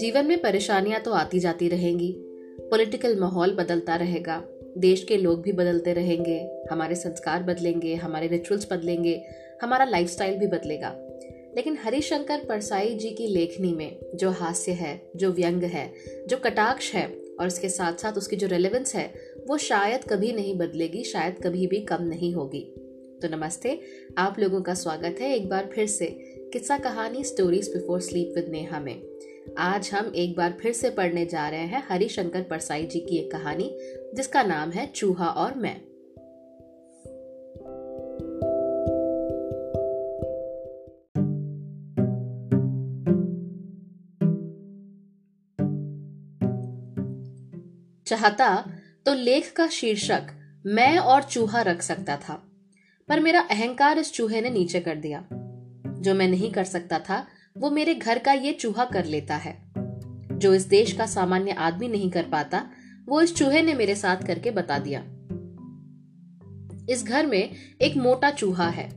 जीवन में परेशानियाँ तो आती जाती रहेंगी। पॉलिटिकल माहौल बदलता रहेगा। देश के लोग भी बदलते रहेंगे। हमारे संस्कार बदलेंगे, हमारे रिचुअल्स बदलेंगे, हमारा लाइफस्टाइल भी बदलेगा। लेकिन हरिशंकर परसाई जी की लेखनी में जो हास्य है, जो व्यंग है, जो कटाक्ष है और इसके साथ साथ उसकी जो रेलेवेंस है, वो शायद कभी नहीं बदलेगी, शायद कभी भी कम नहीं होगी। तो नमस्ते, आप लोगों का स्वागत है एक बार फिर से किस्सा कहानी stories before sleep with Neha में। आज हम एक बार फिर से पढ़ने जा रहे हैं हरिशंकर परसाई जी की एक कहानी, जिसका नाम है चूहा और मैं। चाहता तो लेख का शीर्षक, मैं और चूहा रख सकता था, पर मेरा अहंकार इस चूहे ने नीचे कर दिया। जो मैं नहीं कर सकता था वो मेरे घर का ये चूहा कर लेता है। जो इस देश का सामान्य आदमी नहीं कर पाता, वो इस चूहे ने मेरे साथ करके बता दिया। इस घर में एक मोटा चूहा है।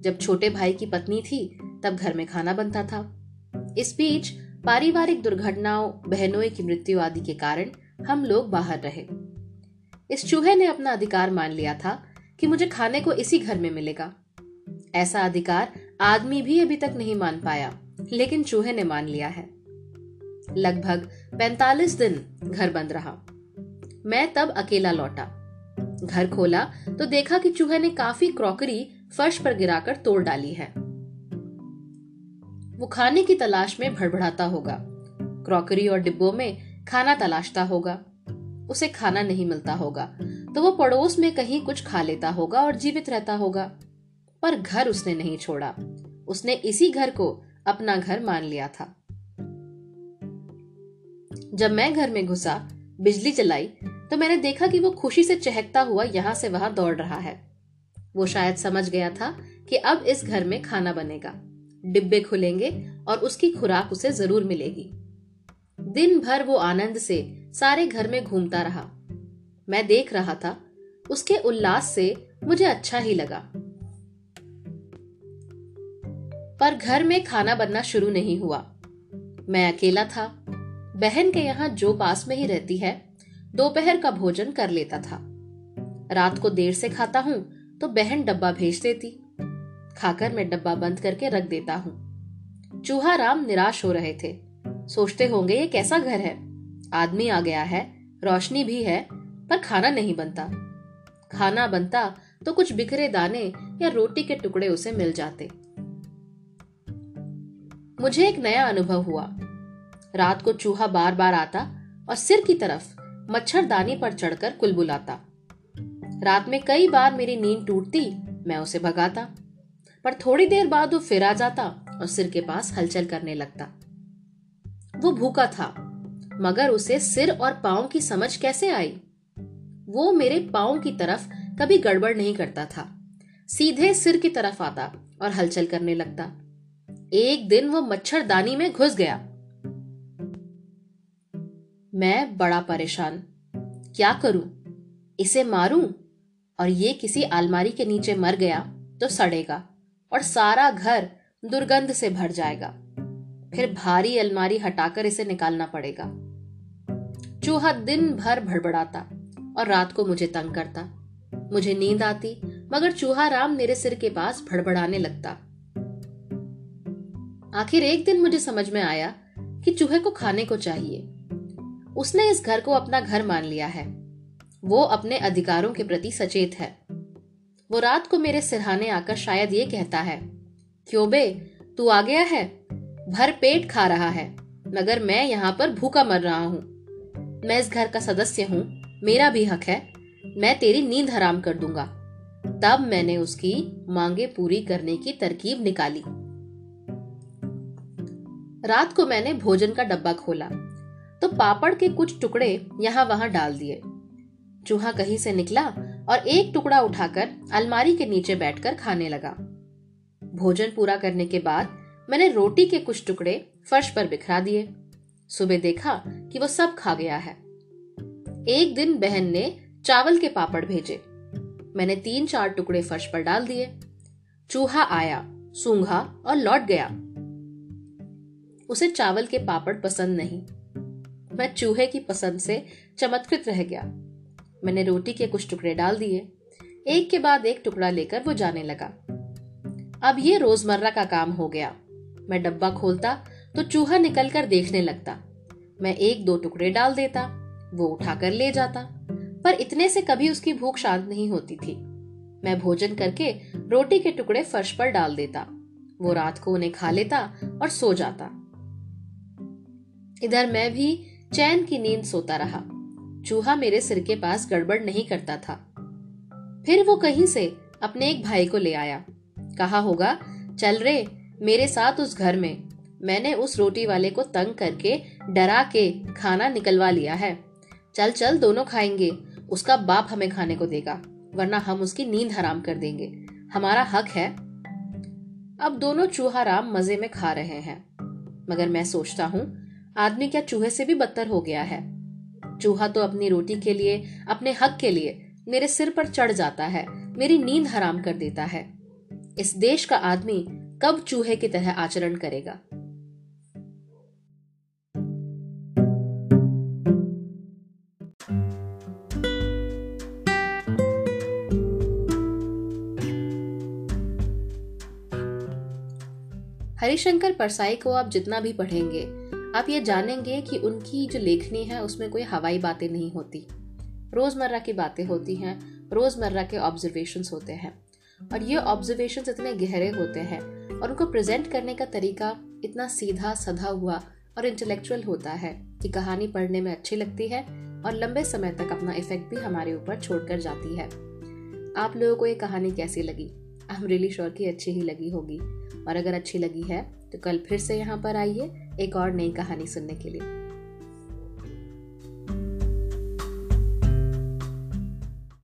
जब छोटे भाई की पत्नी थी, तब घर में खाना बनता था। इस बीच पारिवारिक दुर्घटनाओं बहनों की मृत्यु आदि के कारण हम लोग बाहर रहे। इस चूहे ने अपना अधिकार मान लिया था कि मुझे खाने को इसी घर में मिलेगा। ऐसा अधिकार आदमी भी अभी तक नहीं मान पाया। लेकिन चूहे ने मान लिया है। लगभग 45 दिन घर बंद रहा। मैं तब अकेला लौटा। घर खोला तो देखा कि चूहे ने काफ़ी क्रॉकरी फर्श पर गिराकर तोड़ डाली है। वो खाने की तलाश में भड़बड़ाता होगा। क्रॉकरी और डिब्बों में खाना तलाशता होगा। उसे खाना नहीं मिलता होगा। तो वो पड़ोस में कहीं कुछ खा लेता होगा और जीवित रहता होगा। पर घर उसने नहीं छोड़ा। उसने इसी घर को अपना घर मान लिया था। जब मैं घर में घुसा, बिजली चलाई तो मैंने देखा कि वो खुशी से चहकता हुआ यहाँ से वहाँ दौड़ रहा है। वो शायद समझ गया था कि अब इस घर में खाना बनेगा। डिब्बे खुलेंगे और उसकी खुराक उसे ज़रूर मिलेगी। दिन भर वो आनंद से सारे घर में घूमता रहा। मैं देख रहा था, उसके उल्लास से मुझे अच्छा ही लगा। पर घर में खाना बनना शुरू नहीं हुआ। मैं अकेला था। बहन के यहाँ जो पास में ही रहती है, दोपहर का भोजन कर लेता था। रात को देर से खाता हूँ तो बहन डब्बा भेज देती। खाकर मैं डब्बा बंद करके रख देता हूँ। चूहा राम निराश हो रहे थे। सोचते होंगे, ये कैसा घर है? आदमी आ गया है, रोशनी भी है, पर खाना नहीं बनता। खाना बनता तो कुछ बिखरे दाने या रोटी के टुकड़े उसे मिल जाते। मुझे एक नया अनुभव हुआ। रात को चूहा बार बार आता और सिर की तरफ़ मच्छरदानी पर चढ़कर कुलबुलाता रात में कई बार मेरी नींद टूटती, मैं उसे भगाता, पर थोड़ी देर बाद वो फिर आ जाता और सिर के पास हलचल करने लगता। वो भूखा था, मगर उसे सिर और पाओ की समझ कैसे आई? वो मेरे पाओ की तरफ़ कभी गड़बड़ नहीं करता था, सीधे सिर की तरफ़ आता और हलचल करने लगता। एक दिन वो मच्छरदानी में घुस गया। मैं बड़ा परेशान। क्या करूँ? इसे मारूं? और ये किसी अलमारी के नीचे मर गया तो सड़ेगा और सारा घर दुर्गंध से भर जाएगा। फिर भारी अलमारी हटाकर इसे निकालना पड़ेगा। चूहा दिन भर भड़बड़ाता और रात को मुझे तंग करता। मुझे नींद आती, मगर चूहा राम मेरे सिर के पास भड़बड़ाने लगता। आखिर एक दिन मुझे समझ में आया कि चूहे को खाने को चाहिए। उसने इस घर को अपना घर मान लिया है। वो अपने अधिकारों के प्रति सचेत है। वो रात को मेरे सिरहाने आकर शायद ये कहता है, क्यों बे, तू आ गया है? भर पेट खा रहा है, मगर मैं यहाँ पर भूखा मर रहा हूँ। मैं इस घर का सदस्य हूँ, मेरा भी हक है, मैं तेरी नींद हराम कर दूँगा। तब मैंने उसकी मांगे पूरी करने की तरकीब निकाली। रात को मैंने भोजन का डब्बा खोला तो पापड़ के कुछ टुकड़े यहाँ वहाँ डाल दिए। चूहा कहीं से निकला और एक टुकड़ा उठाकर अलमारी के नीचे बैठकर खाने लगा। भोजन पूरा करने के बाद मैंने रोटी के कुछ टुकड़े फर्श पर बिखरा दिए। सुबह देखा कि वो सब खा गया है। एक दिन बहन ने चावल के पापड़ भेजे। मैंने तीन चार टुकड़े फर्श पर डाल दिए। चूहा आया, सूंघा और लौट गया। उसे चावल के पापड़ पसंद नहीं। मैं चूहे की पसंद से चमत्कृत रह गया। मैंने रोटी के कुछ टुकड़े डाल दिए। एक के बाद एक टुकड़ा लेकर वो जाने लगा। अब ये रोज़मर्रा का काम हो गया। मैं डब्बा खोलता तो चूहा निकलकर देखने लगता। मैं एक दो टुकड़े डाल देता, वो उठाकर ले जाता। पर इतने से कभी उसकी भूख शांत नहीं होती थी। मैं भोजन करके रोटी के टुकड़े फर्श पर डाल देता। वो रात को उन्हें खा लेता और सो जाता। इधर मैं भी चैन की नींद सोता रहा। चूहा मेरे सिर के पास गड़बड़ नहीं करता था। फिर वो कहीं से अपने एक भाई को ले आया। कहा होगा, चल रे, मेरे साथ उस घर में। मैंने उस रोटी वाले को तंग करके डरा के खाना निकलवा लिया है। चल चल, दोनों खाएँगे। उसका बाप हमें खाने को देगा, वरना हम उसकी नींद हराम कर देंगे। हमारा हक है। अब दोनों चूहा राम मज़े में खा रहे हैं। मगर मैं सोचता हूँ आदमी क्या चूहे से भी बदतर हो गया है? चूहा तो अपनी रोटी के लिए, अपने हक के लिए, मेरे सिर पर चढ़ जाता है, मेरी नींद हराम कर देता है। इस देश का आदमी कब चूहे की तरह आचरण करेगा? हरिशंकर परसाई को आप जितना भी पढ़ेंगे आप ये जानेंगे कि उनकी जो लेखनी है, उसमें कोई हवाई बातें नहीं होती। रोज़मर्रा की बातें होती हैं, रोज़मर्रा के ऑब्जर्वेशन होते हैं। और ये ऑब्जर्वेशन इतने गहरे होते हैं और उनको प्रेजेंट करने का तरीका इतना सीधा सधा हुआ और इंटेलेक्चुअल होता है कि कहानी पढ़ने में अच्छी लगती है और लंबे समय तक अपना इफ़ेक्ट भी हमारे ऊपर छोड़कर जाती है। आप लोगों को ये कहानी कैसी लगी? आई एम रियली श्योर कि अच्छी ही लगी होगी। और अगर अच्छी लगी है तो कल फिर से यहाँ पर आइए एक और नई कहानी सुनने के लिए।